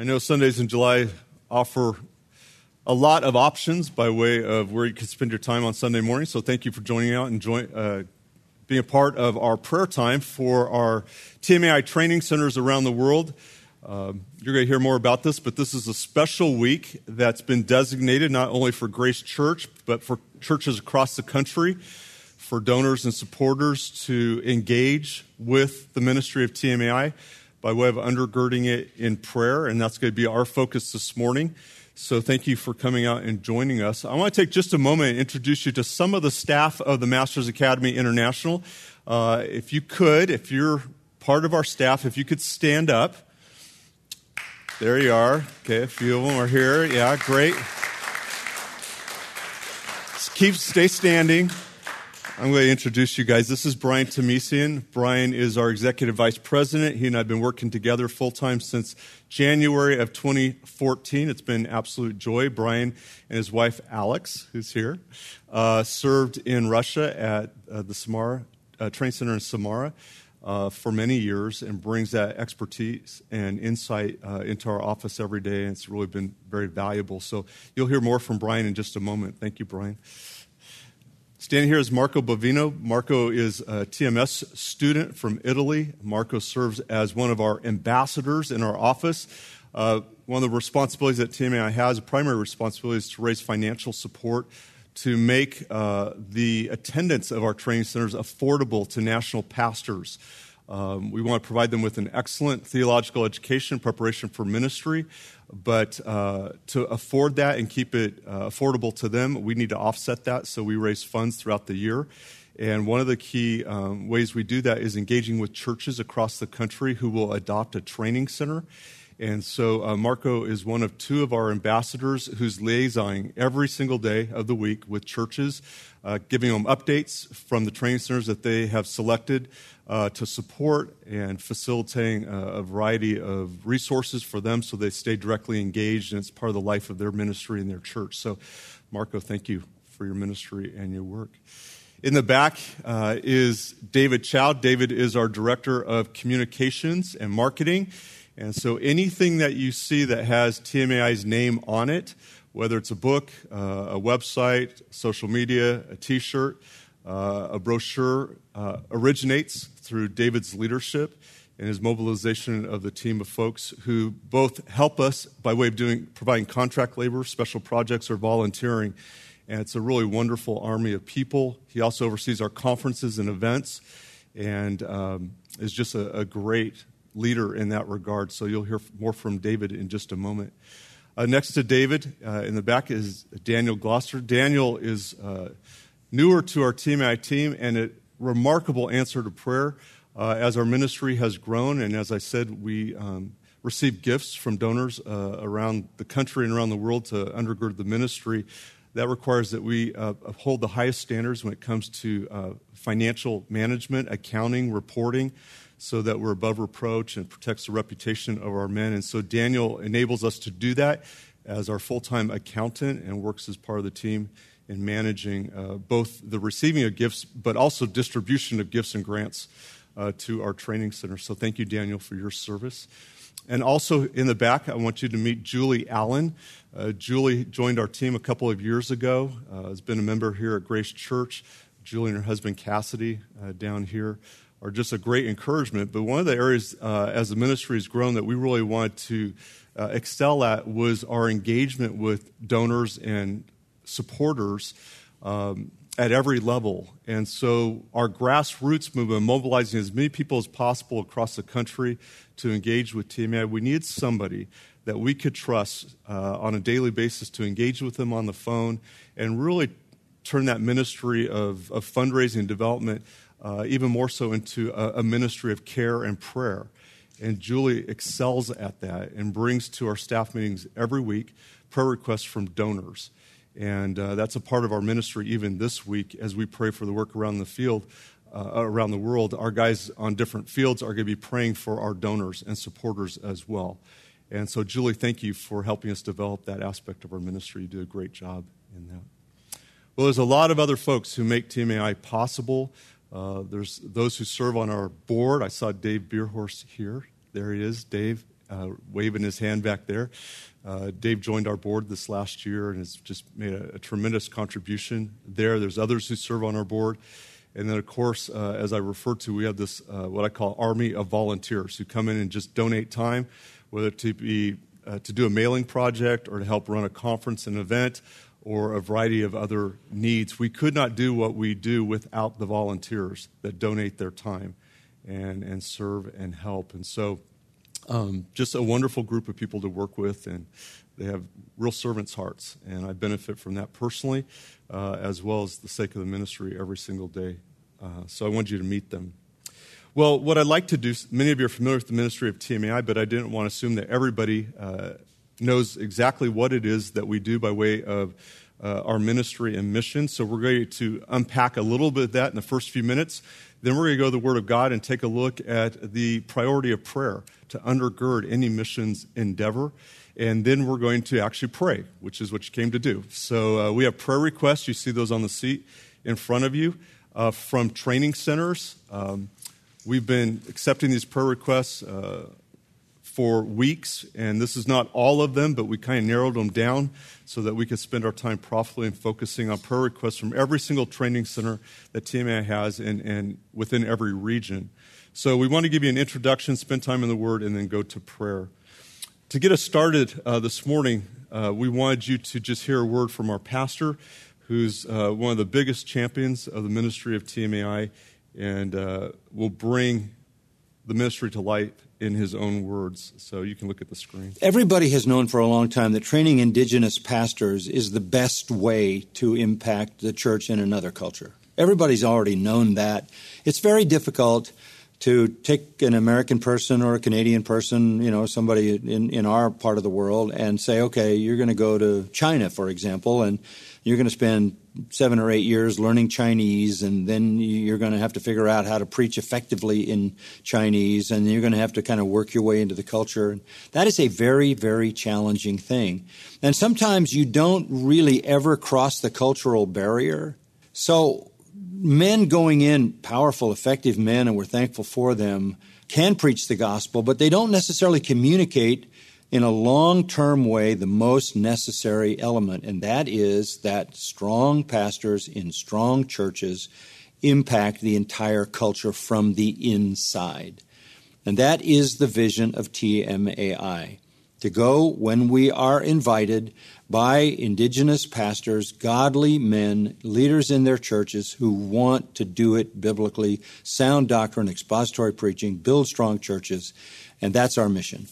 I know Sundays in July offer a lot of options by way of where you can spend your time on Sunday morning. So thank you for joining out and join, uh, being a part of our prayer time for our TMAI training centers around the world. Um, you're going to hear more about this, but this is a special week that's been designated not only for Grace Church, but for churches across the country, for donors and supporters to engage with the ministry of TMAI by way of undergirding it in prayer, and that's going to be our focus this morning. So thank you for coming out and joining us. I want to take just a moment and introduce you to some of the staff of the Masters Academy International. Uh, if you could, if you're part of our staff, if you could stand up. There you are. Okay, a few of them are here. Yeah, great. Keep stay standing. I'm going to introduce you guys. This is Brian Tomesian. Brian is our executive vice president. He and I have been working together full time since January of 2014. It's been absolute joy. Brian and his wife Alex, who's here, uh, served in Russia at uh, the Samara uh, Training Center in Samara. Uh, for many years and brings that expertise and insight uh, into our office every day. And it's really been very valuable. So you'll hear more from Brian in just a moment. Thank you, Brian. Standing here is Marco Bovino. Marco is a TMS student from Italy. Marco serves as one of our ambassadors in our office. Uh, one of the responsibilities that TMI has, a primary responsibility, is to raise financial support to make uh, the attendance of our training centers affordable to national pastors. Um, we want to provide them with an excellent theological education, preparation for ministry, but uh, to afford that and keep it uh, affordable to them, we need to offset that. So we raise funds throughout the year. And one of the key um, ways we do that is engaging with churches across the country who will adopt a training center. And so uh, Marco is one of two of our ambassadors who's liaisoning every single day of the week with churches, uh, giving them updates from the training centers that they have selected uh, to support and facilitating a, a, variety of resources for them so they stay directly engaged and it's part of the life of their ministry and their church. So, Marco, thank you for your ministry and your work. In the back uh, is David Chow. David is our Director of Communications and Marketing. And so anything that you see that has TMAI's name on it, whether it's a book, uh, a website, social media, a t shirt, uh, a brochure, uh, originates through David's leadership and his mobilization of the team of folks who both help us by way of doing providing contract labor, special projects, or volunteering. And it's a really wonderful army of people. He also oversees our conferences and events, and um, is just a, a, great leader in that regard. So you'll hear more from David in just a moment. Uh, next to David uh, in the back is Daniel Gloucester. Daniel is uh, newer to our TMI team and a remarkable answer to prayer uh, as our ministry has grown. And as I said, we um, receive gifts from donors uh, around the country and around the world to undergird the ministry. That requires that we uh, uphold the highest standards when it comes to financial management, accounting, reporting, so that we're above reproach and protects the reputation of our men. And so Daniel enables us to do that as our full time accountant and works as part of the team in managing uh, both the receiving of gifts, but also distribution of gifts and grants uh, to our training center. So thank you, Daniel, for your service. And also in the back, I want you to meet Julie Allen. Uh, Julie joined our team a couple of years ago, uh, has been a member here at Grace Church. Julie and her husband Cassidy uh, down here are just a great encouragement. But one of the areas uh, as the ministry has grown that we really wanted to excel at was our engagement with donors and supporters um, at every level. And so our grassroots movement, mobilizing as many people as possible across the country to engage with TMI, we need somebody that we could trust uh, on a daily basis to engage with them on the phone and really turn that ministry of, of fundraising and development uh, even more so into a, a ministry of care and prayer. And Julie excels at that and brings to our staff meetings every week prayer requests from donors. And uh, that's a part of our ministry even this week as we pray for the work around the field, uh, around the world. Our guys on different fields are going to be praying for our donors and supporters as well. And so, Julie, thank you for helping us develop that aspect of our ministry. You do a great job in that. Well, there's a lot of other folks who make TMAI possible. Uh, there's those who serve on our board. I saw Dave Beerhorst here. There he is, Dave. uh, waving his hand back there. Uh, Dave joined our board this last year and has just made a, a, tremendous contribution there. There's others who serve on our board. And then, of course, uh, as I referred to, we have this, uh, what I call army of volunteers who come in and just donate time, whether to be to do a mailing project or to help run a conference, an event, or a variety of other needs. We could not do what we do without the volunteers that donate their time and, and serve and help. And so, um, just a wonderful group of people to work with, and they have real servants' hearts. And I benefit from that personally, uh, as well as the sake of the ministry every single day. Uh, so I wanted you to meet them. Well, what I'd like to do, many of you are familiar with the ministry of TMAI, but I didn't want to assume that everybody uh, knows exactly what it is that we do by way of uh, our ministry and mission. So we're going to unpack a little bit of that in the first few minutes. Then we're going to go to the Word of God and take a look at the priority of prayer to undergird any missions endeavor. And then we're going to actually pray, which is what you came to do. So uh, we have prayer requests. You see those on the seat in front of you uh, from training centers. Um, we've been accepting these prayer requests uh, for weeks, and this is not all of them, but we kind of narrowed them down so that we could spend our time profitably and focusing on prayer requests from every single training center that TMA has and, and within every region. So we want to give you an introduction, spend time in the Word, and then go to prayer. To get us started uh, this morning, uh, we wanted you to just hear a word from our pastor, who's uh, one of the biggest champions of the ministry of TMAI and uh, will bring the mystery to light in his own words. So you can look at the screen. Everybody has known for a long time that training indigenous pastors is the best way to impact the church in another culture. Everybody's already known that. It's very difficult to take an American person or a Canadian person, you know, somebody in, in our part of the world, and say, okay, you're going to go to China, for example, and you're going to spend seven or eight years learning Chinese, and then you're going to have to figure out how to preach effectively in Chinese, and you're going to have to kind of work your way into the culture. That is a very, very challenging thing. And sometimes you don't really ever cross the cultural barrier. So, men going in, powerful, effective men, and we're thankful for them, can preach the gospel, but they don't necessarily communicate in a long term way the most necessary element, and that is that strong pastors in strong churches impact the entire culture from the inside. And that is the vision of TMAI to go when we are invited by indigenous pastors, godly men, leaders in their churches who want to do it biblically, sound doctrine, expository preaching, build strong churches, and that's our mission.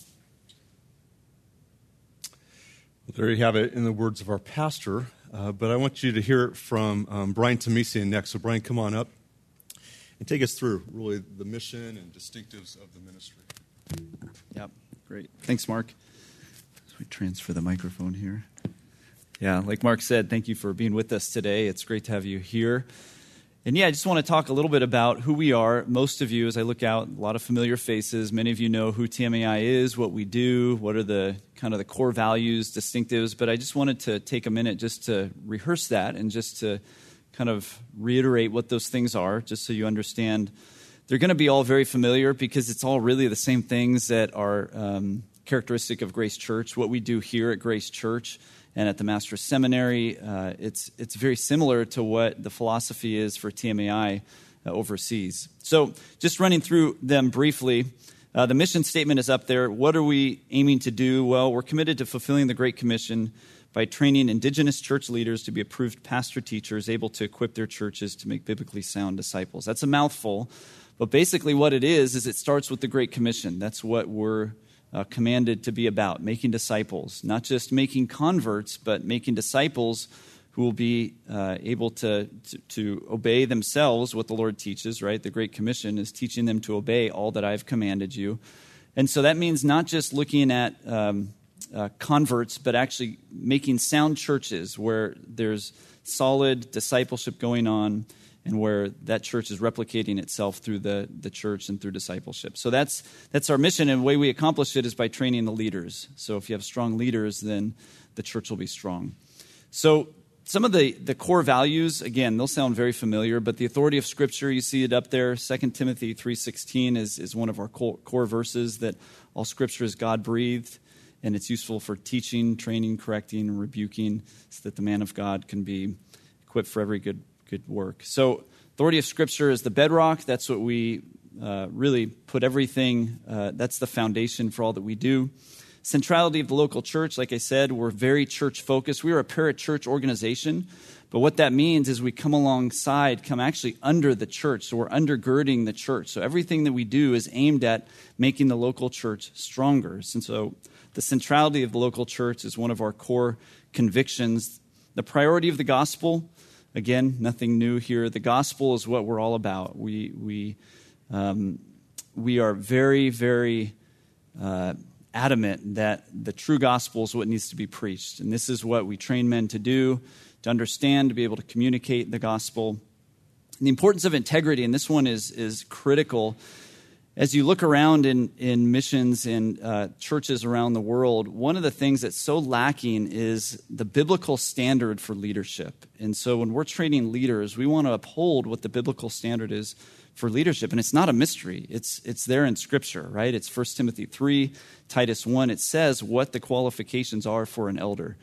There you have it in the words of our pastor. Uh, but I want you to hear it from um, Brian Tomesian next. So, Brian, come on up and take us through really the mission and distinctives of the ministry. Yep, great. Thanks, Mark. As we transfer the microphone here. Yeah, like Mark said, thank you for being with us today. It's great to have you here. And yeah, I just want to talk a little bit about who we are. Most of you, as I look out, a lot of familiar faces. Many of you know who TMAI is, what we do, what are the kind of the core values, distinctives. But I just wanted to take a minute just to rehearse that and just to kind of reiterate what those things are, just so you understand. They're going to be all very familiar because it's all really the same things that are um, characteristic of Grace Church, what we do here at Grace Church and at the Master's Seminary. Uh, it's, it's very similar to what the philosophy is for TMAI uh, overseas. So, just running through them briefly. Uh, the mission statement is up there. What are we aiming to do? Well, we're committed to fulfilling the Great Commission by training indigenous church leaders to be approved pastor teachers able to equip their churches to make biblically sound disciples. That's a mouthful, but basically what it is is it starts with the Great Commission. That's what we're uh, commanded to be about making disciples, not just making converts, but making disciples who will be uh, able to, to, to, obey themselves what the Lord teaches, right? The Great Commission is teaching them to obey all that I've commanded you. And so that means not just looking at um, uh, converts, but actually making sound churches where there's solid discipleship going on and where that church is replicating itself through the, the church and through discipleship. So that's, that's our mission, and the way we accomplish it is by training the leaders. So if you have strong leaders, then the church will be strong. So some of the, the core values, again, they'll sound very familiar, but the authority of Scripture, you see it up there. 2 Timothy 3.16 is, is one of our core, core verses that all Scripture is God-breathed, and it's useful for teaching, training, correcting, and rebuking, so that the man of God can be equipped for every good, good work. So authority of Scripture is the bedrock. That's what we uh, really put everything, uh, that's the foundation for all that we do. Centrality of the local church, like I said, we're very church focused. We are a parachurch organization, but what that means is we come alongside, come actually under the church. So we're undergirding the church. So everything that we do is aimed at making the local church stronger. And so the centrality of the local church is one of our core convictions. The priority of the gospel, again, nothing new here. The gospel is what we're all about. We, we, um, we are very, very uh, adamant that the true gospel is what needs to be preached. And this is what we train men to do, to understand, to be able to communicate the gospel. And the importance of integrity, and this one is, is critical. As you look around in, in missions in uh, churches around the world, one of the things that's so lacking is the biblical standard for leadership. And so when we're training leaders, we want to uphold what the biblical standard is for leadership. And it's not a mystery. It's, it's there in Scripture, right? It's 1 Timothy 3, Titus 1. It says what the qualifications are for an elder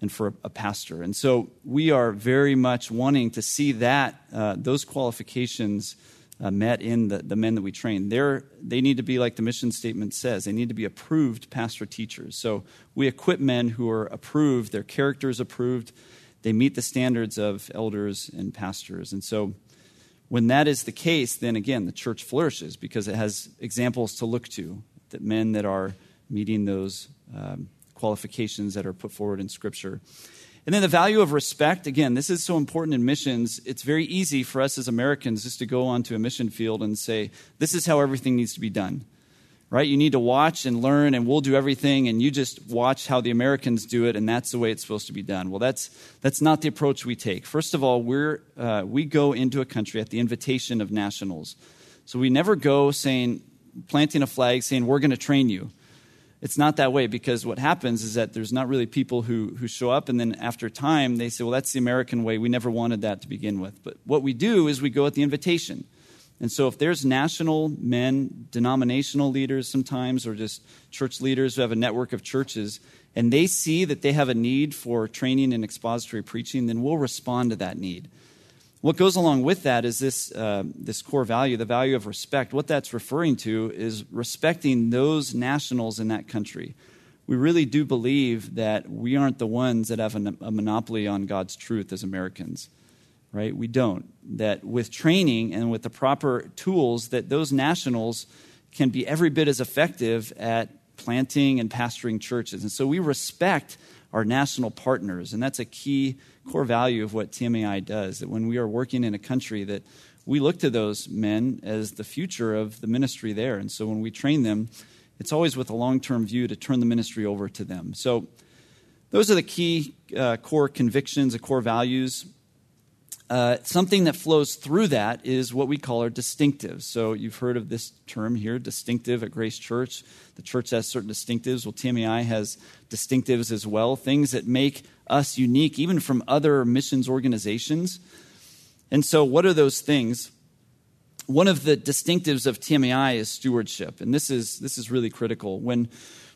and for a, a pastor. And so we are very much wanting to see that, uh, those qualifications uh, met in the, the men that we train. They're, they need to be, like the mission statement says, they need to be approved pastor teachers. So we equip men who are approved, their character is approved, they meet the standards of elders and pastors. And so when that is the case, then again, the church flourishes because it has examples to look to, that men that are meeting those um, qualifications that are put forward in Scripture. And then the value of respect, again, this is so important in missions. It's very easy for us as Americans just to go onto a mission field and say, this is how everything needs to be done right? You need to watch and learn, and we'll do everything, and you just watch how the Americans do it, and that's the way it's supposed to be done. Well, that's, that's not the approach we take. First of all, we're, uh, we go into a country at the invitation of nationals. So we never go saying, planting a flag, saying, we're going to train you. It's not that way because what happens is that there's not really people who, who show up, and then after time, they say, well, that's the American way. We never wanted that to begin with. But what we do is we go at the invitation. And so, if there's national men, denominational leaders sometimes, or just church leaders who have a network of churches, and they see that they have a need for training in expository preaching, then we'll respond to that need. What goes along with that is this, uh, this core value, the value of respect. What that's referring to is respecting those nationals in that country. We really do believe that we aren't the ones that have a, a monopoly on God's truth as Americans right? We don't. That with training and with the proper tools, that those nationals can be every bit as effective at planting and pastoring churches. And so we respect our national partners, and that's a key core value of what TMAI does. That when we are working in a country, that we look to those men as the future of the ministry there. And so when we train them, it's always with a long term view to turn the ministry over to them. So those are the key uh, core convictions, the core values. Uh, something that flows through that is what we call our distinctives. So you've heard of this term here, distinctive at Grace Church. The church has certain distinctives. Well, TMAI has distinctives as well, things that make us unique even from other missions organizations. And so, what are those things? One of the distinctives of TMAI is stewardship, and this is this is really critical. When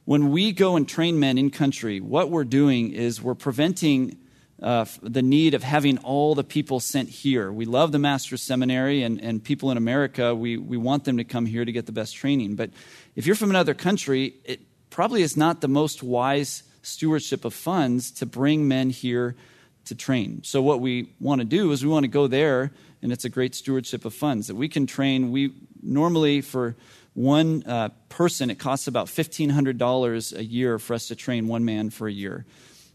when we go and train men in country, what we're doing is we're preventing uh, the need of having all the people sent here. We love the Master's Seminary, and, and people in America, we, we want them to come here to get the best training. But if you're from another country, it probably is not the most wise stewardship of funds to bring men here to train. So, what we want to do is we want to go there, and it's a great stewardship of funds that we can train. We normally, for one uh, person, it costs about $1,500 a year for us to train one man for a year.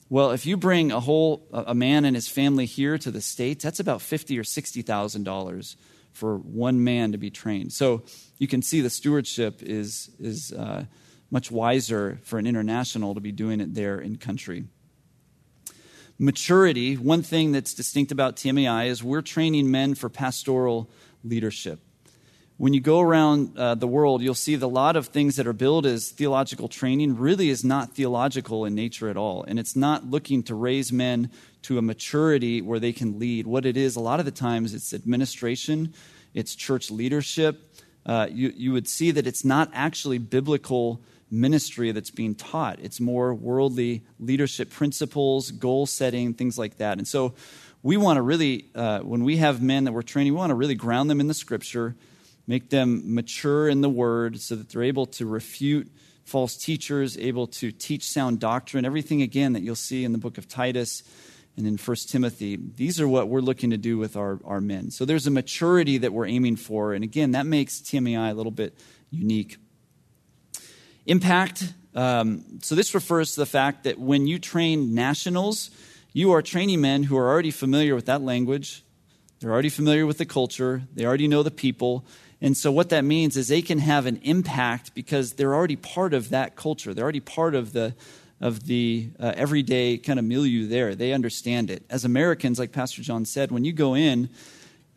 Well, if you bring a whole a man and his family here to the states, that's about fifty or sixty thousand dollars for one man to be trained. So you can see the stewardship is is uh, much wiser for an international to be doing it there in country. Maturity. One thing that's distinct about TMAI is we're training men for pastoral leadership. when you go around uh, the world, you'll see that a lot of things that are billed as theological training really is not theological in nature at all. And it's not looking to raise men to a maturity where they can lead. What it is, a lot of the times, it's administration, it's church leadership. Uh, you, you would see that it's not actually biblical ministry that's being taught, it's more worldly leadership principles, goal setting, things like that. And so we want to really, uh, when we have men that we're training, we want to really ground them in the scripture make them mature in the word so that they're able to refute false teachers, able to teach sound doctrine, everything again that you'll see in the book of Titus and in 1 Timothy. These are what we're looking to do with our, our men. So there's a maturity that we're aiming for. And again, that makes TMAI a little bit unique. Impact. Um, so this refers to the fact that when you train nationals, you are training men who are already familiar with that language. They're already familiar with the culture. They already know the people. And so, what that means is they can have an impact because they're already part of that culture. They're already part of the, of the uh, everyday kind of milieu there. They understand it. As Americans, like Pastor John said, when you go in,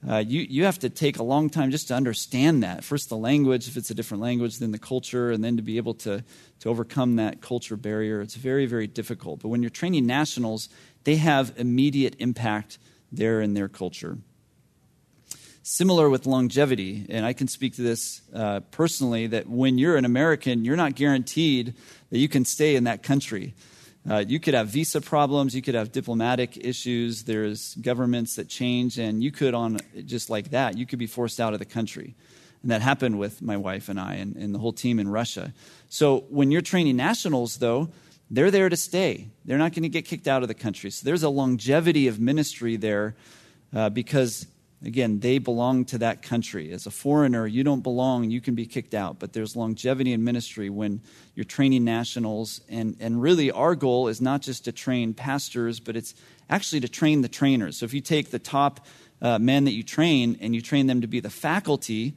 uh, you, you have to take a long time just to understand that. First, the language, if it's a different language, then the culture, and then to be able to, to overcome that culture barrier. It's very, very difficult. But when you're training nationals, they have immediate impact there in their culture. Similar with longevity, and I can speak to this uh, personally that when you're an American, you're not guaranteed that you can stay in that country. Uh, you could have visa problems, you could have diplomatic issues, there's governments that change, and you could, on just like that, you could be forced out of the country. And that happened with my wife and I and, and the whole team in Russia. So when you're training nationals, though, they're there to stay. They're not going to get kicked out of the country. So there's a longevity of ministry there uh, because Again, they belong to that country. As a foreigner, you don't belong, you can be kicked out. But there's longevity in ministry when you're training nationals. And, and really, our goal is not just to train pastors, but it's actually to train the trainers. So if you take the top uh, men that you train and you train them to be the faculty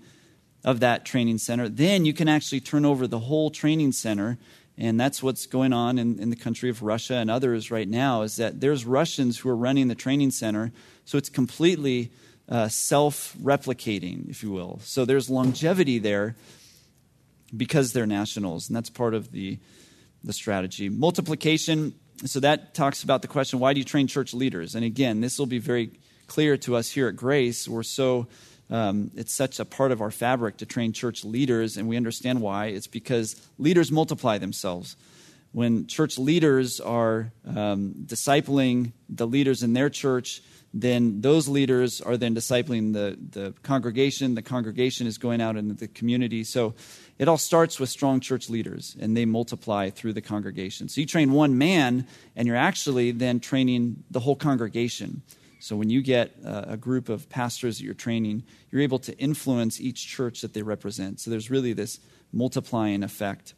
of that training center, then you can actually turn over the whole training center and that's what's going on in, in, the country of Russia and others right now is that there's Russians who are running the training center. So it's completely uh, self replicating, if you will. So there's longevity there because they're nationals, and that's part of the, the strategy. Multiplication, so that talks about the question why do you train church leaders? And again, this will be very clear to us here at Grace. We're so. Um, it's such a part of our fabric to train church leaders, and we understand why. It's because leaders multiply themselves when church leaders are um, discipling the leaders in their church, then those leaders are then discipling the, the congregation. The congregation is going out into the community. So it all starts with strong church leaders, and they multiply through the congregation. So you train one man, and you're actually then training the whole congregation. So when you get uh, a group of pastors that you're training, you're able to influence each church that they represent. So there's really this multiplying effect.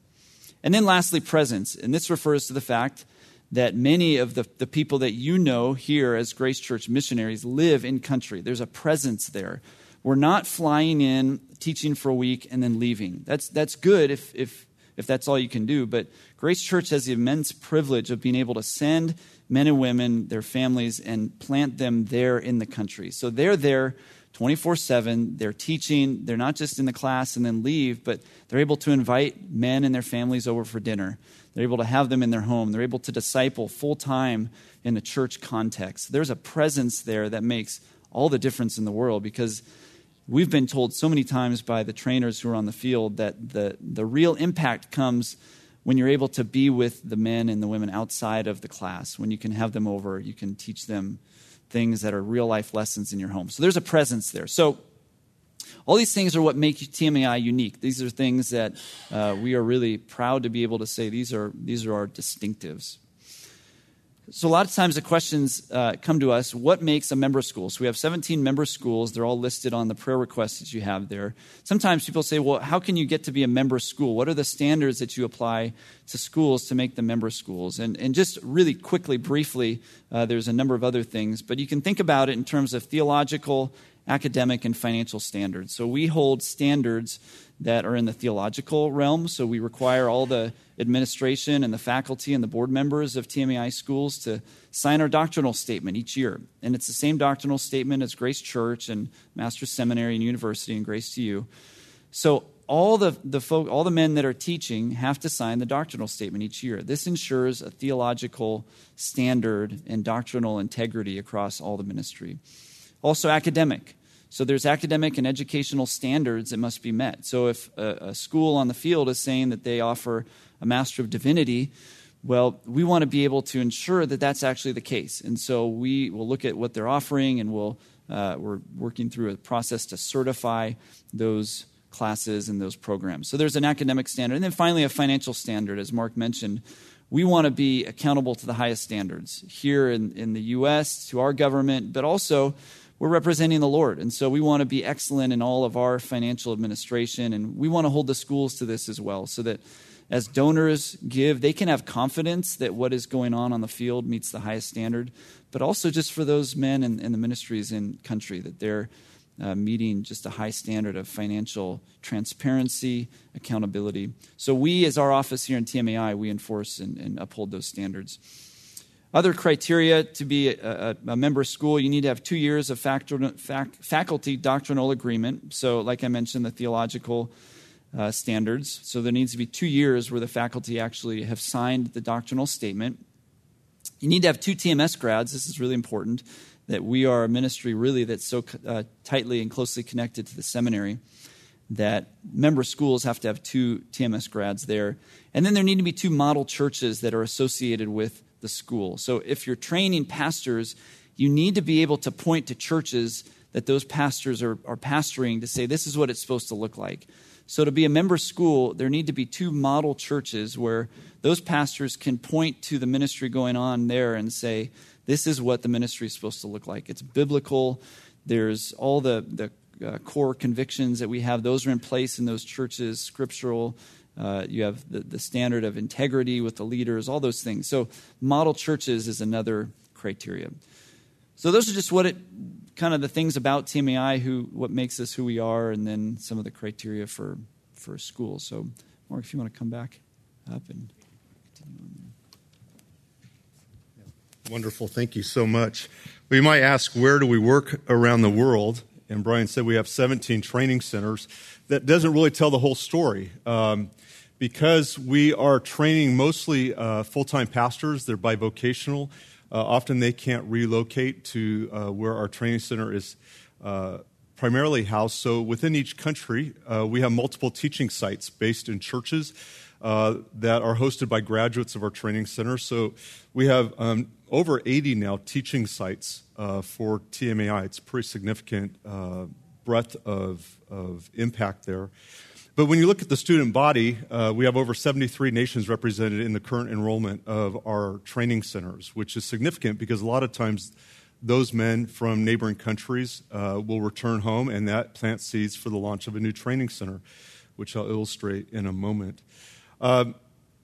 And then lastly, presence. And this refers to the fact that many of the, the people that you know here as Grace Church missionaries live in country. There's a presence there. We're not flying in, teaching for a week, and then leaving. That's, that's good if, if, if that's all you can do. But Grace Church has the immense privilege of being able to send men and women, their families, and plant them there in the country. So they're there 24 7. They're teaching. They're not just in the class and then leave, but they're able to invite men and their families over for dinner. They're able to have them in their home. They're able to disciple full time in a church context. There's a presence there that makes all the difference in the world because we've been told so many times by the trainers who are on the field that the, the real impact comes when you're able to be with the men and the women outside of the class, when you can have them over, you can teach them things that are real life lessons in your home. So there's a presence there. So all these things are what make TMAI unique. These are things that uh, we are really proud to be able to say these are, these are our distinctives. So, a lot of times the questions uh, come to us what makes a member school? So, we have 17 member schools. They're all listed on the prayer requests that you have there. Sometimes people say, well, how can you get to be a member school? What are the standards that you apply to schools to make them member schools? And, and just really quickly, briefly, uh, there's a number of other things, but you can think about it in terms of theological academic and financial standards. So we hold standards that are in the theological realm. So we require all the administration and the faculty and the board members of TMAI schools to sign our doctrinal statement each year. And it's the same doctrinal statement as Grace Church and Master's Seminary and University and Grace to You. So all the, the folk, all the men that are teaching have to sign the doctrinal statement each year. This ensures a theological standard and doctrinal integrity across all the ministry. Also, academic. So there's academic and educational standards that must be met. So if a, a school on the field is saying that they offer a Master of Divinity, well, we want to be able to ensure that that's actually the case. And so we will look at what they're offering and we'll, uh, we're working through a process to certify those classes and those programs. So there's an academic standard. And then finally, a financial standard, as Mark mentioned. We want to be accountable to the highest standards here in, in the U.S., to our government, but also we're representing the Lord. And so we want to be excellent in all of our financial administration. And we want to hold the schools to this as well so that as donors give, they can have confidence that what is going on on the field meets the highest standard, but also just for those men and, the ministries in country that they're uh, meeting just a high standard of financial transparency, accountability. So, we, as our office here in TMAI, we enforce and, and uphold those standards. Other criteria to be a, a, member school, you need to have two years of faculty doctrinal agreement. So, like I mentioned, the theological uh, standards. So, there needs to be two years where the faculty actually have signed the doctrinal statement. You need to have two TMS grads. This is really important that we are a ministry really that's so uh, tightly and closely connected to the seminary that member schools have to have two TMS grads there. And then there need to be two model churches that are associated with the school. So if you're training pastors, you need to be able to point to churches that those pastors are, are pastoring to say, this is what it's supposed to look like. So to be a member school, there need to be two model churches where those pastors can point to the ministry going on there and say, this is what the ministry is supposed to look like. It's biblical. There's all the, the uh, core convictions that we have, those are in place in those churches, scriptural. Uh, you have the, the standard of integrity with the leaders, all those things. So, model churches is another criteria. So, those are just what it kind of the things about TMAI, who what makes us who we are, and then some of the criteria for for school. So, Mark, if you want to come back up and. Wonderful. Thank you so much. We might ask, where do we work around the world? And Brian said we have 17 training centers. That doesn't really tell the whole story. Um, because we are training mostly uh, full time pastors, they're bivocational. Uh, often they can't relocate to uh, where our training center is uh, primarily housed. So within each country, uh, we have multiple teaching sites based in churches uh, that are hosted by graduates of our training center. So we have um, over 80 now teaching sites for TMAI. It's pretty significant breadth of, of impact there. But when you look at the student body, uh, we have over 73 nations represented in the current enrollment of our training centers, which is significant because a lot of times those men from neighboring countries uh, will return home, and that plants seeds for the launch of a new training center, which I'll illustrate in a moment. Uh,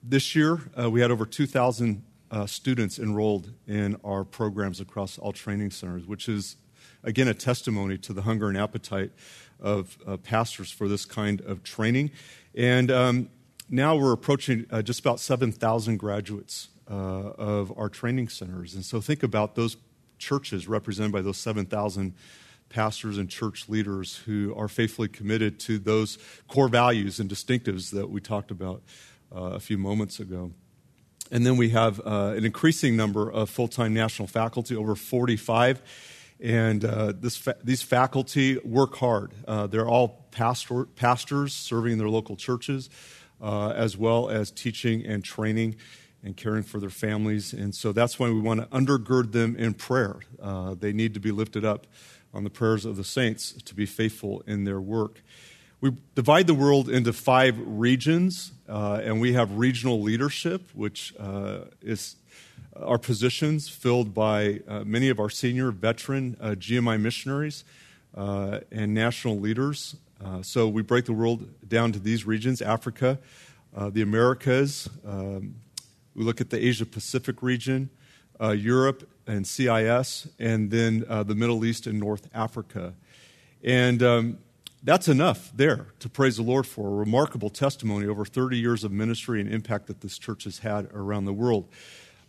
this year, uh, we had over 2,000 uh, students enrolled in our programs across all training centers, which is, again, a testimony to the hunger and appetite of uh, pastors for this kind of training. And um, now we're approaching uh, just about 7,000 graduates uh, of our training centers. And so think about those churches represented by those 7,000 pastors and church leaders who are faithfully committed to those core values and distinctives that we talked about uh, a few moments ago. And then we have uh, an increasing number of full time national faculty, over 45. And uh, fa- these faculty work hard. Uh, they're all pastor- pastors serving their local churches, uh, as well as teaching and training and caring for their families. And so that's why we want to undergird them in prayer. Uh, they need to be lifted up on the prayers of the saints to be faithful in their work. We divide the world into five regions, uh, and we have regional leadership, which uh, is our positions filled by uh, many of our senior veteran uh, GMI missionaries uh, and national leaders. So we break the world down to these regions Africa, the Americas, um, we look at the Asia Pacific region, Europe and CIS, and then the Middle East and North Africa. And um, that's enough there to praise the Lord for a remarkable testimony over 30 years of ministry and impact that this church has had around the world.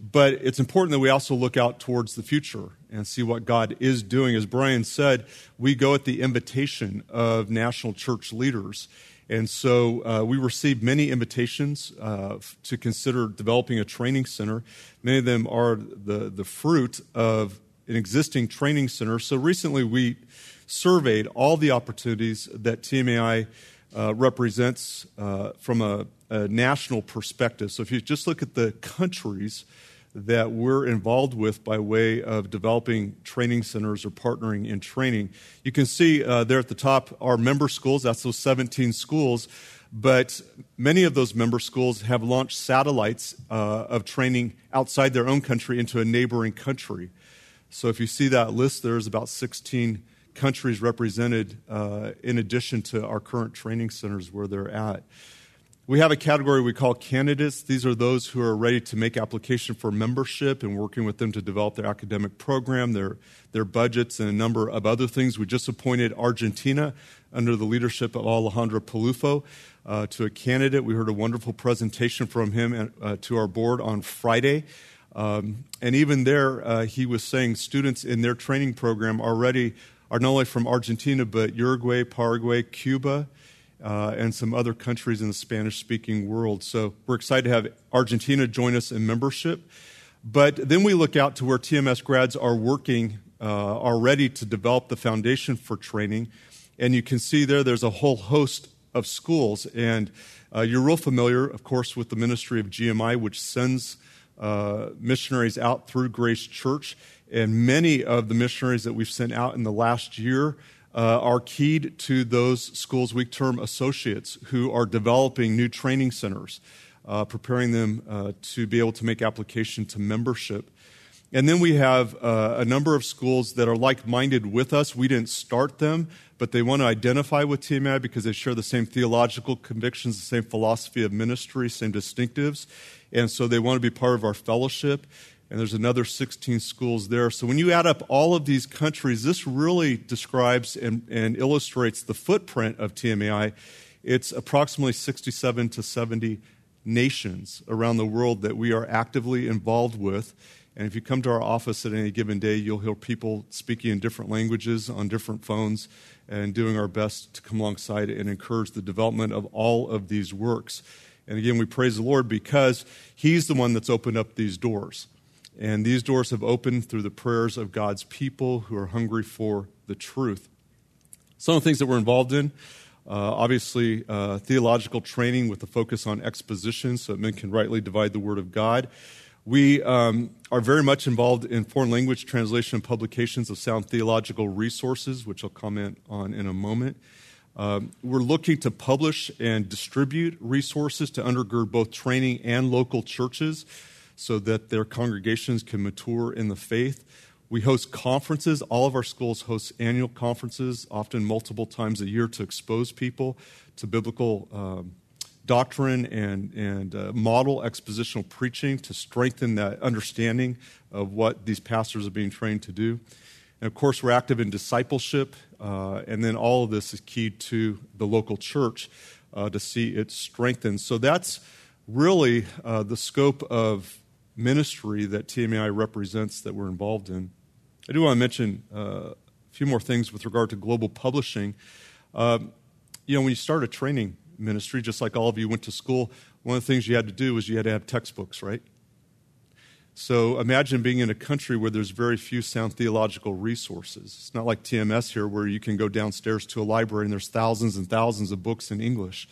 But it's important that we also look out towards the future and see what God is doing. As Brian said, we go at the invitation of national church leaders. And so uh, we received many invitations uh, to consider developing a training center. Many of them are the, the fruit of an existing training center. So recently we surveyed all the opportunities that TMAI uh, represents uh, from a, a, national perspective. So if you just look at the countries that we're involved with by way of developing training centers or partnering in training. You can see uh, there at the top our member schools, that's those 17 schools, but many of those member schools have launched satellites uh, of training outside their own country into a neighboring country. So if you see that list, there's about 16 countries represented uh, in addition to our current training centers where they're at. We have a category we call candidates. These are those who are ready to make application for membership and working with them to develop their academic program, their, their budgets, and a number of other things. We just appointed Argentina under the leadership of Alejandro Palufo uh, to a candidate. We heard a wonderful presentation from him uh, to our board on Friday. Um, and even there, uh, he was saying students in their training program already are not only from Argentina, but Uruguay, Paraguay, Cuba, uh, and some other countries in the Spanish speaking world. So we're excited to have Argentina join us in membership. But then we look out to where TMS grads are working uh, already to develop the foundation for training. And you can see there, there's a whole host of schools. And uh, you're real familiar, of course, with the ministry of GMI, which sends uh, missionaries out through Grace Church. And many of the missionaries that we've sent out in the last year uh, are keyed to those schools week term associates who are developing new training centers, uh, preparing them uh, to be able to make application to membership. And then we have uh, a number of schools that are like minded with us. We didn't start them, but they want to identify with TMI because they share the same theological convictions, the same philosophy of ministry, same distinctives. And so they want to be part of our fellowship and there's another 16 schools there. So when you add up all of these countries, this really describes and, and illustrates the footprint of TMAI. It's approximately 67 to 70 nations around the world that we are actively involved with. And if you come to our office at any given day, you'll hear people speaking in different languages on different phones and doing our best to come alongside and encourage the development of all of these works. And again, we praise the Lord because He's the one that's opened up these doors. And these doors have opened through the prayers of God's people who are hungry for the truth. Some of the things that we're involved in uh, obviously, uh, theological training with a focus on exposition so that men can rightly divide the Word of God. We um, are very much involved in foreign language translation and publications of sound theological resources, which I'll comment on in a moment. Um, we're looking to publish and distribute resources to undergird both training and local churches so that their congregations can mature in the faith. We host conferences. All of our schools host annual conferences, often multiple times a year, to expose people to biblical um, doctrine and, and uh, model expositional preaching to strengthen that understanding of what these pastors are being trained to do. And of course, we're active in discipleship, uh, and then all of this is key to the local church uh, to see it strengthened. So that's really uh, the scope of ministry that TMAI represents that we're involved in. I do want to mention uh, a few more things with regard to global publishing. Uh, you know, when you start a training ministry, just like all of you went to school, one of the things you had to do was you had to have textbooks, right? So imagine being in a country where there's very few sound theological resources. It's not like TMS here where you can go downstairs to a library and there's thousands and thousands of books in English.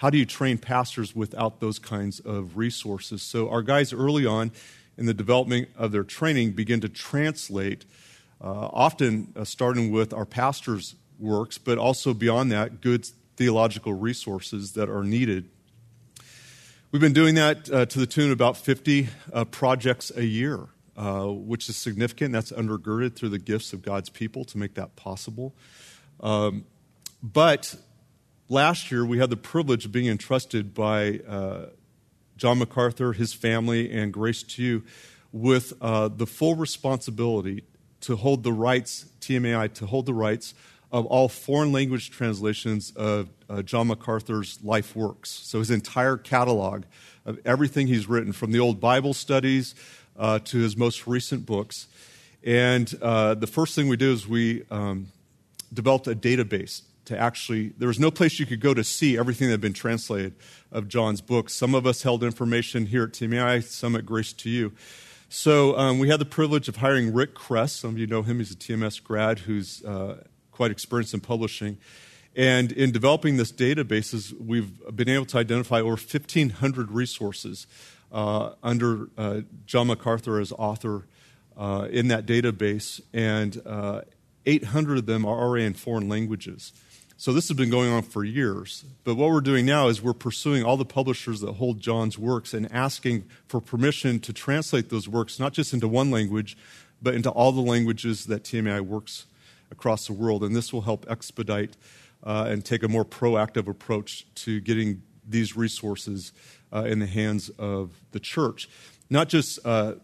How do you train pastors without those kinds of resources? So, our guys early on in the development of their training begin to translate, uh, often uh, starting with our pastors' works, but also beyond that, good theological resources that are needed. We've been doing that uh, to the tune of about 50 uh, projects a year, uh, which is significant. That's undergirded through the gifts of God's people to make that possible. Um, but last year we had the privilege of being entrusted by uh, John MacArthur, his family, and Grace to You with uh, the full responsibility to hold the rights, TMAI, to hold the rights of all foreign language translations of uh, John MacArthur's life works. So his entire catalog of everything he's written, from the old Bible studies uh, to his most recent books. And uh, the first thing we did is we um, developed a database to actually, there was no place you could go to see everything that had been translated of John's books. Some of us held information here at TMI, some at Grace to You. So um, we had the privilege of hiring Rick Kress. Some of you know him. He's a TMS grad who's uh, quite experienced in publishing. And in developing this databases, we've been able to identify over 1,500 resources uh, under uh, John MacArthur as author uh, in that database, and uh, 800 of them are already in foreign languages. So this has been going on for years. But what we're doing now is we're pursuing all the publishers that hold John's works and asking for permission to translate those works not just into one language, but into all the languages that TMAI works across the world. And this will help expedite uh, and take a more proactive approach to getting these resources uh, in the hands of the church. Not just uh,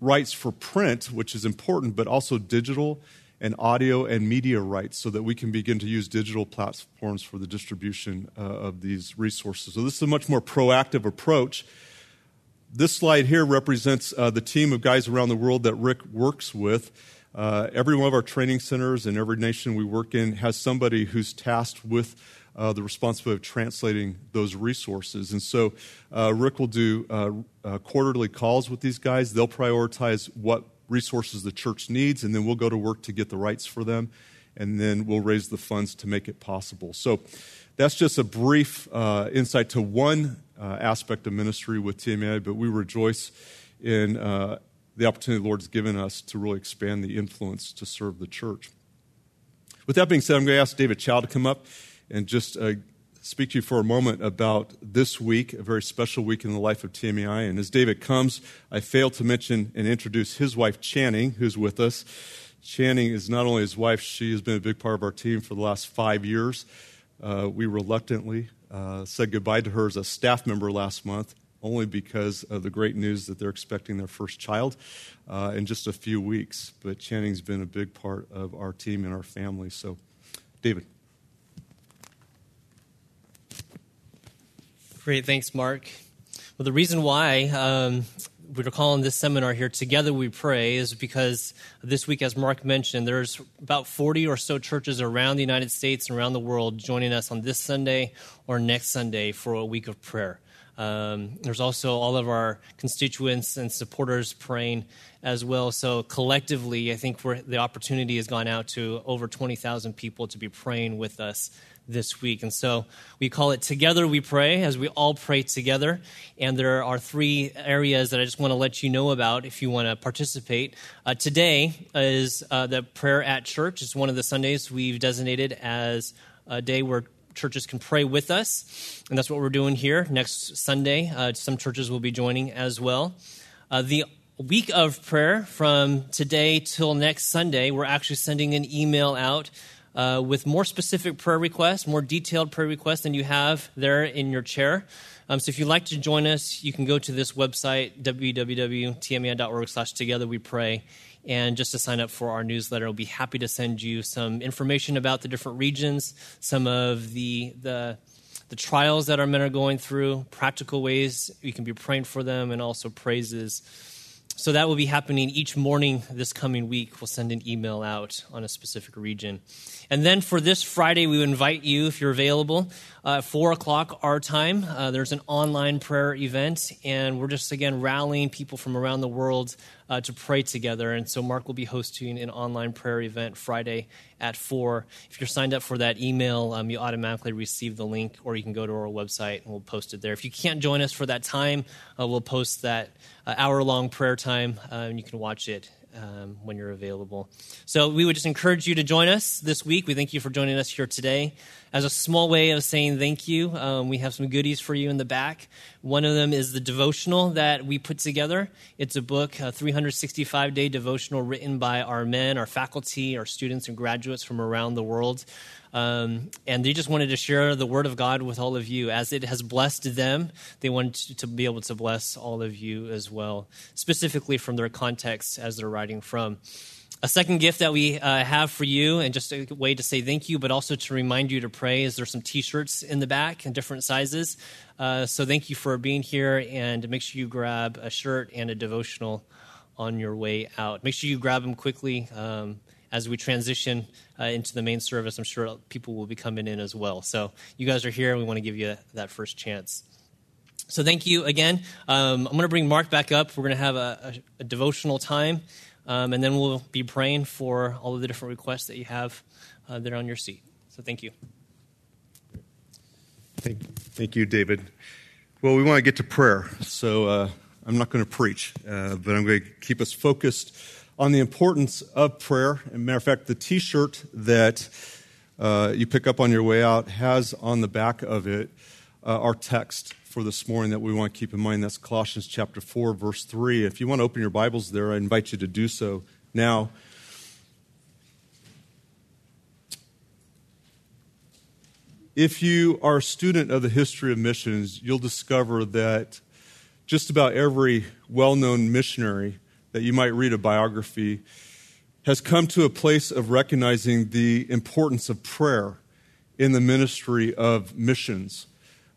rights for print, which is important, but also digital and audio and media rights so that we can begin to use digital platforms for the distribution uh, of these resources. So, this is a much more proactive approach. This slide here represents uh, the team of guys around the world that Rick works with. Uh, every one of our training centers in every nation we work in has somebody who's tasked with uh, the responsibility of translating those resources. And so uh, Rick will do uh, uh, quarterly calls with these guys. They'll prioritize what resources the church needs, and then we'll go to work to get the rights for them, and then we'll raise the funds to make it possible. So that's just a brief uh, insight to one aspect of ministry with TMAI, but we rejoice in the opportunity the Lord's given us to really expand the influence to serve the church. With that being said, I'm going to ask David Chow to come up and just uh, speak to you for a moment about this week, a very special week in the life of TMAI. And as David comes, I failed to mention and introduce his wife, Channing, who's with us. Channing is not only his wife, she has been a big part of our team for the last five years. Uh, we reluctantly uh, said goodbye to her as a staff member last month, only because of the great news that they're expecting their first child uh, in just a few weeks. But Channing's been a big part of our team and our family. So, David. Great, thanks, Mark. Well, the reason why um, we're calling this seminar here Together We Pray is because this week, as Mark mentioned, there's about 40 or so churches around the United States and around the world joining us on this Sunday or next Sunday for a week of prayer. Um, there's also all of our constituents and supporters praying as well. So collectively, I think the opportunity has gone out to over 20,000 people to be praying with us this week. And so we call it Together We Pray as we all pray together. And there are three areas that I just want to let you know about if you want to participate. Uh, today is uh, the prayer at church. It's one of the Sundays we've designated as a day where churches can pray with us. And that's what we're doing here next Sunday. Uh, some churches will be joining as well. Uh, the week of prayer from today till next Sunday, we're actually sending an email out uh, with more specific prayer requests, more detailed prayer requests than you have there in your chair. Um, so if you'd like to join us, you can go to this website, www.tmai.org slash together we pray, and just to sign up for our newsletter. I'll be happy to send you some information about the different regions, some of the, the, the trials that our men are going through, practical ways you can be praying for them, and also praises so that will be happening each morning this coming week. We'll send an email out on a specific region. And then for this Friday, we invite you, if you're available, uh, at 4 o'clock our time. Uh, there's an online prayer event, and we're just, again, rallying people from around the world uh, to pray together. And so Mark will be hosting an online prayer event Friday at 4. If you're signed up for that email, um, you automatically receive the link, or you can go to our website and we'll post it there. If you can't join us for that time, uh, we'll post that uh, hour long prayer time, uh, and you can watch it um, when you're available. So we would just encourage you to join us this week. We thank you for joining us here today. As a small way of saying thank you, um, we have some goodies for you in the back. One of them is the devotional that we put together. It's a book, a 365 day devotional written by our men, our faculty, our students, and graduates from around the world. Um, and they just wanted to share the word of God with all of you. As it has blessed them, they wanted to be able to bless all of you as well, specifically from their context as they're writing from. A second gift that we uh, have for you, and just a way to say thank you, but also to remind you to pray, is there's some T-shirts in the back in different sizes. Uh, so thank you for being here, and make sure you grab a shirt and a devotional on your way out. Make sure you grab them quickly. Um, as we transition uh, into the main service, I'm sure people will be coming in as well. So you guys are here, and we want to give you that first chance. So thank you again. Um, I'm going to bring Mark back up. We're going to have a, a, a devotional time, um, and then we'll be praying for all of the different requests that you have uh, there on your seat. So thank you. Thank, thank you, David. Well, we want to get to prayer, so uh, I'm not going to preach, uh, but I'm going to keep us focused on the importance of prayer. As a matter of fact, the t shirt that uh, you pick up on your way out has on the back of it uh, our text for this morning that we want to keep in mind. That's Colossians chapter 4, verse 3. If you want to open your Bibles there, I invite you to do so now. If you are a student of the history of missions, you'll discover that just about every well known missionary that you might read a biography has come to a place of recognizing the importance of prayer in the ministry of missions.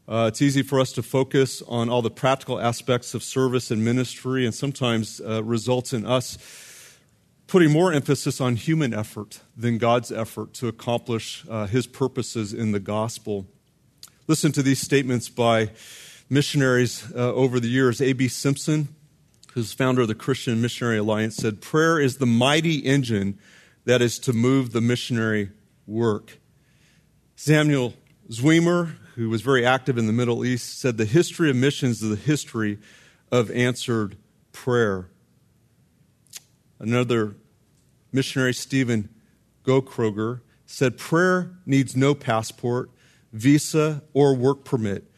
Uh, it's easy for us to focus on all the practical aspects of service and ministry, and sometimes uh, results in us putting more emphasis on human effort than God's effort to accomplish uh, His purposes in the gospel. Listen to these statements by missionaries uh, over the years. A.B. Simpson who's founder of the Christian Missionary Alliance, said, Prayer is the mighty engine that is to move the missionary work. Samuel Zwemer, who was very active in the Middle East, said, The history of missions is the history of answered prayer. Another missionary, Stephen Gaukroger, said, Prayer needs no passport, visa, or work permit.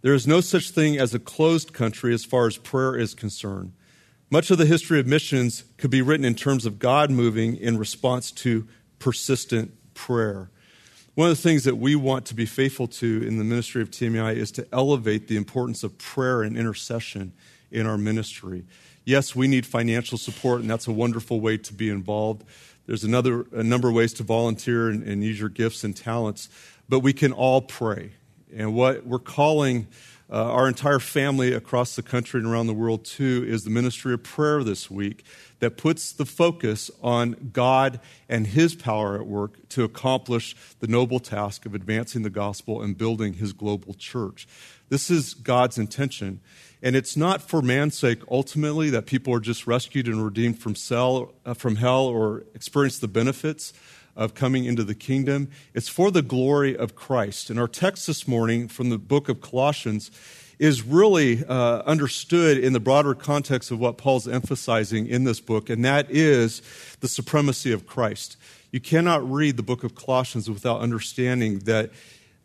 There is no such thing as a closed country as far as prayer is concerned. Much of the history of missions could be written in terms of God moving in response to persistent prayer. One of the things that we want to be faithful to in the ministry of TMAI is to elevate the importance of prayer and intercession in our ministry. Yes, we need financial support, and that's a wonderful way to be involved. There's another a number of ways to volunteer and, and use your gifts and talents, but we can all pray. And what we're calling uh, our entire family across the country and around the world, too, is the ministry of prayer this week that puts the focus on God and His power at work to accomplish the noble task of advancing the gospel and building His global church. This is God's intention. And it's not for man's sake, ultimately, that people are just rescued and redeemed from, cell, uh, from hell or experience the benefits of coming into the kingdom. It's for the glory of Christ. And our text this morning from the book of Colossians is really uh, understood in the broader context of what Paul's emphasizing in this book, and that is the supremacy of Christ. You cannot read the book of Colossians without understanding that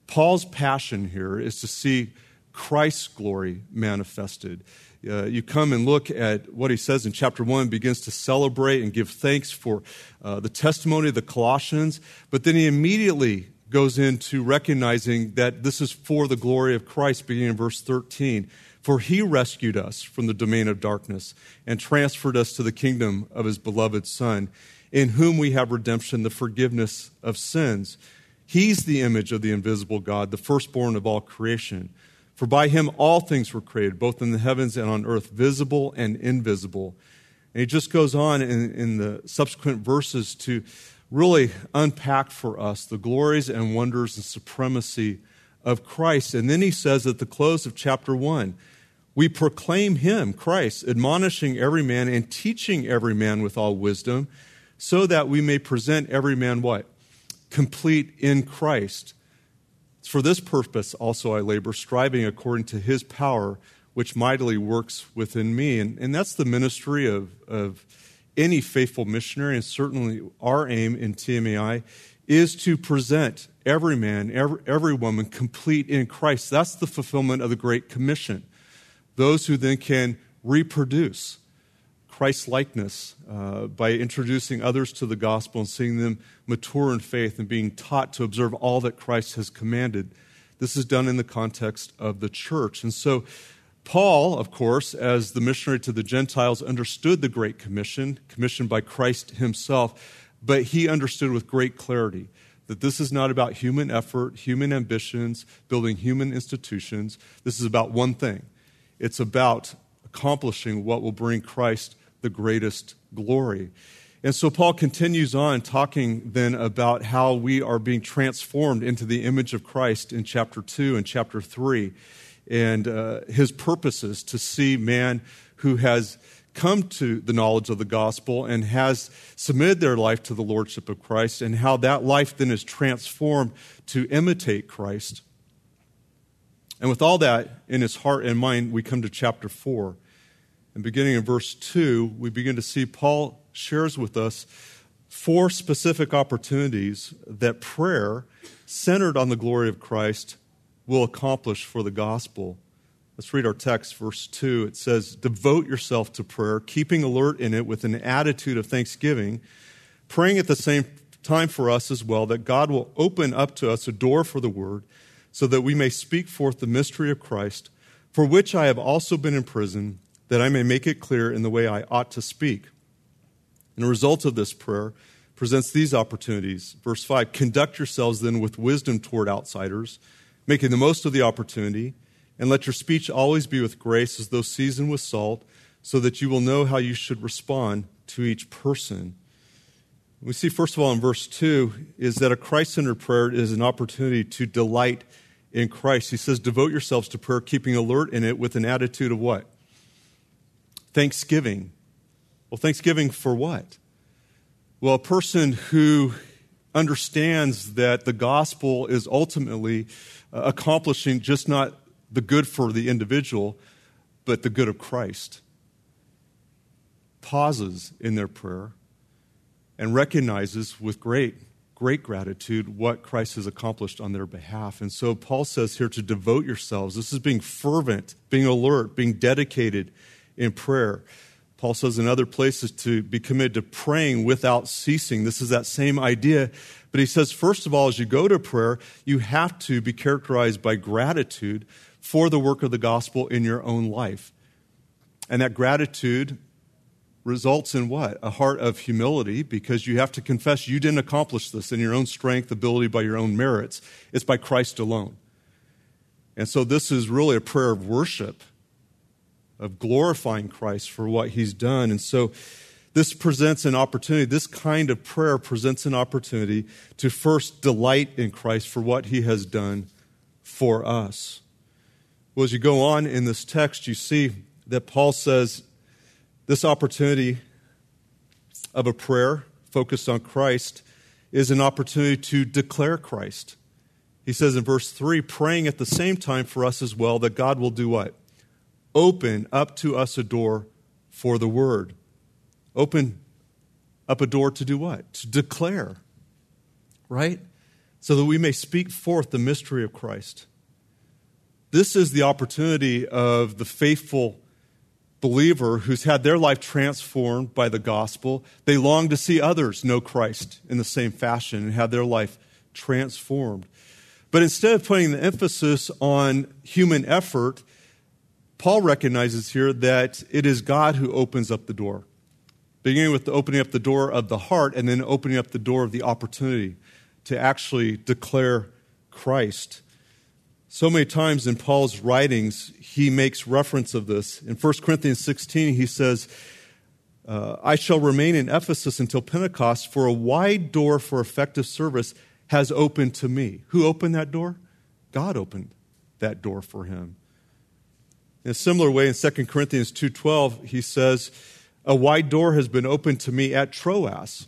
Paul's passion here is to see Christ's glory manifested uh, you come and look at what he says in chapter 1, begins to celebrate and give thanks for uh, the testimony of the Colossians, but then he immediately goes into recognizing that this is for the glory of Christ, beginning in verse 13. For he rescued us from the domain of darkness and transferred us to the kingdom of his beloved Son, in whom we have redemption, the forgiveness of sins. He's the image of the invisible God, the firstborn of all creation. For by him all things were created, both in the heavens and on earth, visible and invisible. And he just goes on in, in the subsequent verses to really unpack for us the glories and wonders and supremacy of Christ. And then he says at the close of chapter 1, we proclaim him, Christ, admonishing every man and teaching every man with all wisdom, so that we may present every man what? Complete in Christ. For this purpose also I labor, striving according to his power, which mightily works within me. And, and that's the ministry of, of any faithful missionary, and certainly our aim in TMAI is to present every man, every, every woman complete in Christ. That's the fulfillment of the Great Commission. Those who then can reproduce Christ likeness uh, by introducing others to the gospel and seeing them mature in faith and being taught to observe all that Christ has commanded. This is done in the context of the church. And so, Paul, of course, as the missionary to the Gentiles, understood the Great Commission, commissioned by Christ himself, but he understood with great clarity that this is not about human effort, human ambitions, building human institutions. This is about one thing it's about accomplishing what will bring Christ the greatest glory. And so Paul continues on talking then about how we are being transformed into the image of Christ in chapter 2 and chapter 3. And uh, his purposes to see man who has come to the knowledge of the gospel and has submitted their life to the lordship of Christ, and how that life then is transformed to imitate Christ. And with all that in his heart and mind, we come to chapter 4. And beginning in verse 2, we begin to see Paul shares with us four specific opportunities that prayer, centered on the glory of Christ, will accomplish for the gospel. Let's read our text, verse 2. It says, Devote yourself to prayer, keeping alert in it with an attitude of thanksgiving, praying at the same time for us as well, that God will open up to us a door for the word, so that we may speak forth the mystery of Christ, for which I have also been in prison, that I may make it clear in the way I ought to speak. And the result of this prayer presents these opportunities. Verse 5 Conduct yourselves then with wisdom toward outsiders, making the most of the opportunity and let your speech always be with grace as though seasoned with salt, so that you will know how you should respond to each person. We see, first of all, in verse 2, is that a Christ centered prayer is an opportunity to delight in Christ. He says, Devote yourselves to prayer, keeping alert in it with an attitude of what? Thanksgiving. Well, thanksgiving for what? Well, a person who understands that the gospel is ultimately uh, accomplishing just not the good for the individual, but the good of Christ. Pauses in their prayer and recognizes with great, great gratitude what Christ has accomplished on their behalf. And so Paul says here to devote yourselves. This is being fervent, being alert, being dedicated in prayer. Paul says in other places to be committed to praying without ceasing. This is that same idea. But he says, first of all, as you go to prayer, you have to be characterized by gratitude for the work of the gospel in your own life. And that gratitude results in what? A heart of humility because you have to confess you didn't accomplish this in your own strength, ability, by your own merits. It's by Christ alone. And so this is really a prayer of worship, of glorifying Christ for what he's done. And so this presents an opportunity, this kind of prayer presents an opportunity to first delight in Christ for what he has done for us. Well, as you go on in this text, you see that Paul says this opportunity of a prayer focused on Christ is an opportunity to declare Christ. He says in verse 3 praying at the same time for us as well that God will do what? Open up to us a door for the word. Open up a door to do what? To declare, right? So that we may speak forth the mystery of Christ. This is the opportunity of the faithful believer who's had their life transformed by the gospel. They long to see others know Christ in the same fashion and have their life transformed. But instead of putting the emphasis on human effort, Paul recognizes here that it is God who opens up the door, beginning with the opening up the door of the heart and then opening up the door of the opportunity to actually declare Christ. So many times in Paul's writings, he makes reference of this. In 1 Corinthians 16, he says, uh, I shall remain in Ephesus until Pentecost, for a wide door for effective service has opened to me. Who opened that door? God opened that door for him. In a similar way, in 2 Corinthians 2.12, he says, A wide door has been opened to me at Troas.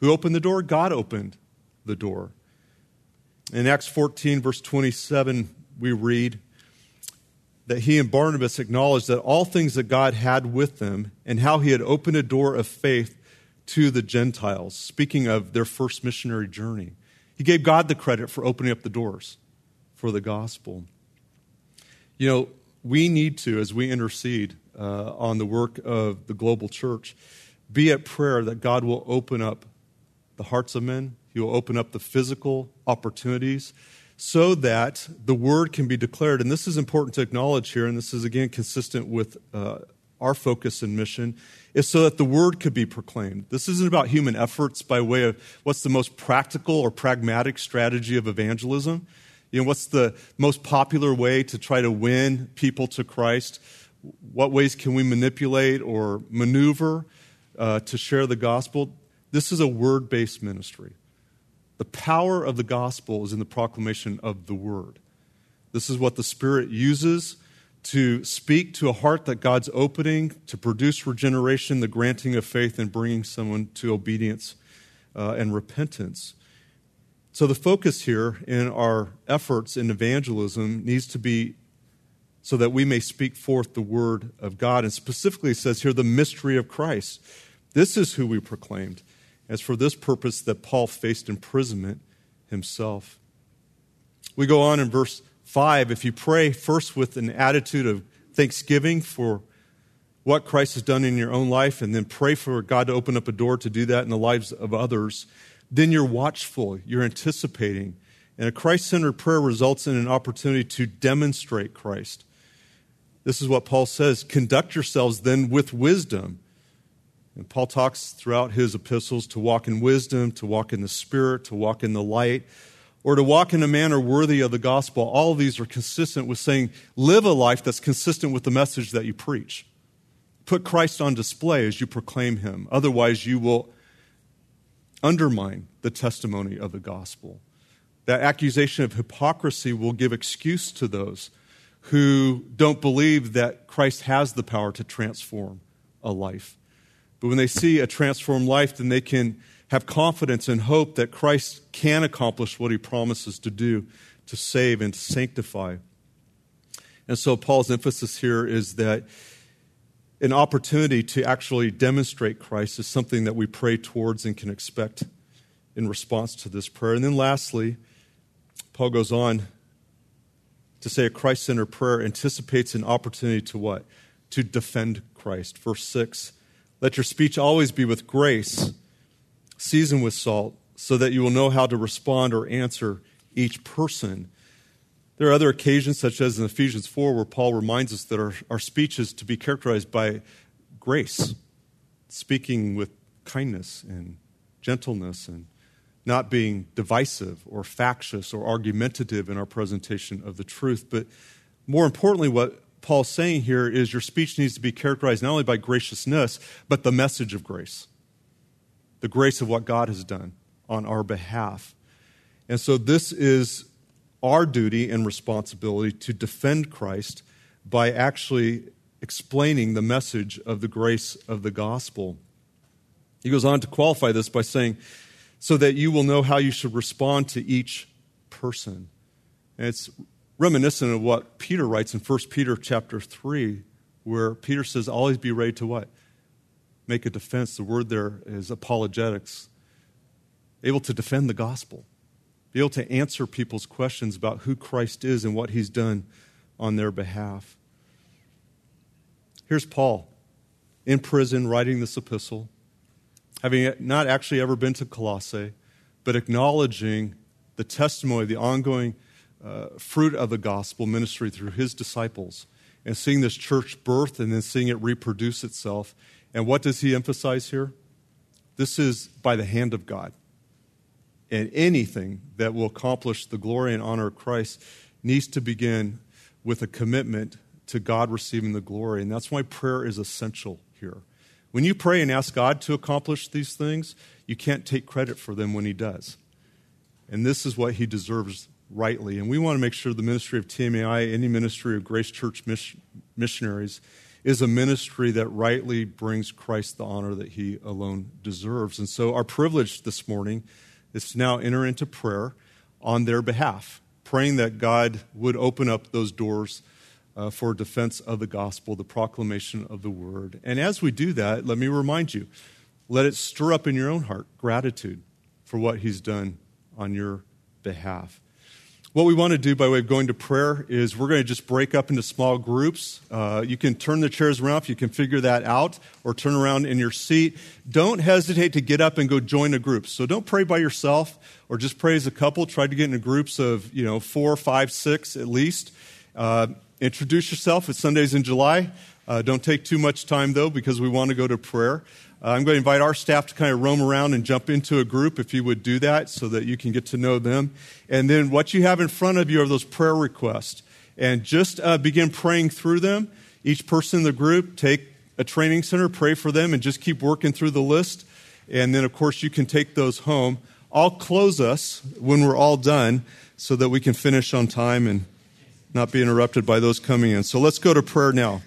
Who opened the door? God opened the door. In Acts 14, verse 27, we read that he and Barnabas acknowledged that all things that God had with them and how he had opened a door of faith to the Gentiles, speaking of their first missionary journey. He gave God the credit for opening up the doors for the gospel. You know, we need to, as we intercede uh, on the work of the global church, be at prayer that God will open up the hearts of men, He will open up the physical opportunities so that the word can be declared. And this is important to acknowledge here, and this is again consistent with uh, our focus and mission, is so that the word could be proclaimed. This isn't about human efforts by way of what's the most practical or pragmatic strategy of evangelism. You know, what's the most popular way to try to win people to Christ? What ways can we manipulate or maneuver? uh, to share the gospel, this is a word based ministry. The power of the gospel is in the proclamation of the word. This is what the Spirit uses to speak to a heart that God's opening, to produce regeneration, the granting of faith, and bringing someone to obedience uh, and repentance. So, the focus here in our efforts in evangelism needs to be so that we may speak forth the word of God. And specifically, it says here, the mystery of Christ. This is who we proclaimed. As for this purpose that Paul faced imprisonment himself. We go on in verse 5. If you pray first with an attitude of thanksgiving for what Christ has done in your own life, and then pray for God to open up a door to do that in the lives of others, then you're watchful, you're anticipating. And a Christ centered prayer results in an opportunity to demonstrate Christ. This is what Paul says conduct yourselves then with wisdom and Paul talks throughout his epistles to walk in wisdom, to walk in the Spirit, to walk in the light, or to walk in a manner worthy of the gospel. All of these are consistent with saying, live a life that's consistent with the message that you preach. Put Christ on display as you proclaim him. Otherwise, you will undermine the testimony of the gospel. That accusation of hypocrisy will give excuse to those who don't believe that Christ has the power to transform a life. But when they see a transformed life, then they can have confidence and hope that Christ can accomplish what he promises to do to save and sanctify. And so Paul's emphasis here is that an opportunity to actually demonstrate Christ is something that we pray towards and can expect in response to this prayer. And then lastly, Paul goes on to say a Christ centered prayer anticipates an opportunity to what? To defend Christ. Verse 6 let your speech always be with grace, seasoned with salt, so that you will know how to respond or answer each person. There are other occasions, such as in Ephesians 4, where Paul reminds us that our, our speech is to be characterized by grace, speaking with kindness and gentleness, and not being divisive or factious or argumentative in our presentation of the truth. But more importantly, what Paul's saying here is your speech needs to be characterized not only by graciousness, but the message of grace. The grace of what God has done on our behalf. And so this is our duty and responsibility to defend Christ by actually explaining the message of the grace of the gospel. He goes on to qualify this by saying, so that you will know how you should respond to each person. And it's reminiscent of what Peter writes in 1 Peter chapter 3, where Peter says, always be ready to what? Make a defense. The word there is apologetics. Able to defend the gospel. Be able to answer people's questions about who Christ is and what he's done on their behalf. Here's Paul in prison writing this epistle, having not actually ever been to Colossae, but acknowledging the testimony, the ongoing uh, fruit of the gospel ministry through his disciples and seeing this church birth and then seeing it reproduce itself. And what does he emphasize here? This is by the hand of God. And anything that will accomplish the glory and honor of Christ needs to begin with a commitment to God receiving the glory. And that's why prayer is essential here. When you pray and ask God to accomplish these things, you can't take credit for them when He does. And this is what He deserves rightly. And we want to make sure the ministry of TMAI, any ministry of Grace Church missionaries, is a ministry that rightly brings Christ the honor that he alone deserves. And so our privilege this morning is to now enter into prayer on their behalf, praying that God would open up those doors uh, for defense of the gospel, the proclamation of the word. And as we do that, let me remind you let it stir up in your own heart gratitude for what he's done on your behalf. What we want to do by way of going to prayer is we're going to just break up into small groups. Uh, you can turn the chairs around if you can figure that out, or turn around in your seat. Don't hesitate to get up and go join a group. So don't pray by yourself, or just pray as a couple. Try to get into groups of you know four, five, six at least. Uh, introduce yourself. It's Sundays in July. Uh, don't take too much time though, because we want to go to prayer. Uh, I'm going to invite our staff to kind of roam around and jump into a group if you would do that so that you can get to know them. And then what you have in front of you are those prayer requests. And just uh, begin praying through them. Each person in the group, take a training center, pray for them, and just keep working through the list. And then, of course, you can take those home. I'll close us when we're all done so that we can finish on time and not be interrupted by those coming in. So let's go to prayer now.